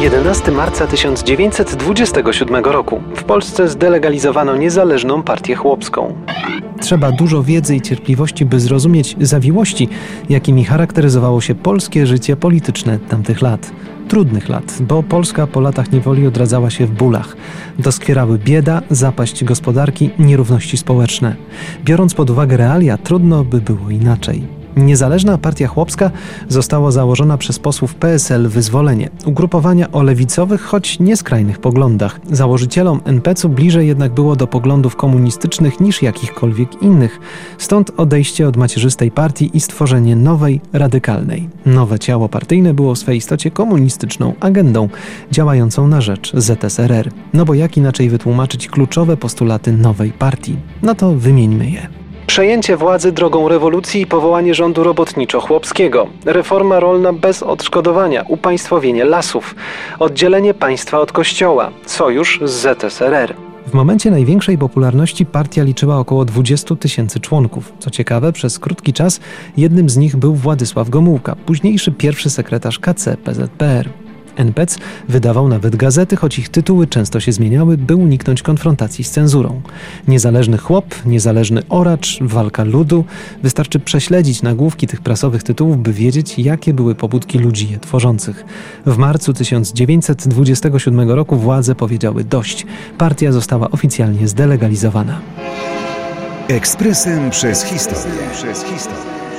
11 marca 1927 roku w Polsce zdelegalizowano niezależną partię chłopską. Trzeba dużo wiedzy i cierpliwości, by zrozumieć zawiłości, jakimi charakteryzowało się polskie życie polityczne tamtych lat. Trudnych lat, bo Polska po latach niewoli odradzała się w bólach. Doskwierały bieda, zapaść gospodarki, nierówności społeczne. Biorąc pod uwagę realia, trudno by było inaczej. Niezależna Partia Chłopska została założona przez posłów PSL Wyzwolenie, ugrupowania o lewicowych, choć nieskrajnych poglądach. Założycielom NPC-u bliżej jednak było do poglądów komunistycznych niż jakichkolwiek innych, stąd odejście od macierzystej partii i stworzenie nowej, radykalnej. Nowe ciało partyjne było w swej istocie komunistyczną agendą, działającą na rzecz ZSRR. No bo jak inaczej wytłumaczyć kluczowe postulaty nowej partii? No to wymieńmy je. Przejęcie władzy drogą rewolucji i powołanie rządu robotniczo-chłopskiego, reforma rolna bez odszkodowania, upaństwowienie lasów, oddzielenie państwa od kościoła, sojusz z ZSRR. W momencie największej popularności partia liczyła około 20 tysięcy członków. Co ciekawe, przez krótki czas jednym z nich był Władysław Gomułka, późniejszy pierwszy sekretarz KC PZPR. NPC wydawał nawet gazety, choć ich tytuły często się zmieniały, by uniknąć konfrontacji z cenzurą. Niezależny chłop, niezależny oracz, walka ludu. Wystarczy prześledzić nagłówki tych prasowych tytułów, by wiedzieć, jakie były pobudki ludzi je tworzących. W marcu 1927 roku władze powiedziały dość. Partia została oficjalnie zdelegalizowana. Ekspresem przez historię. Przez historię.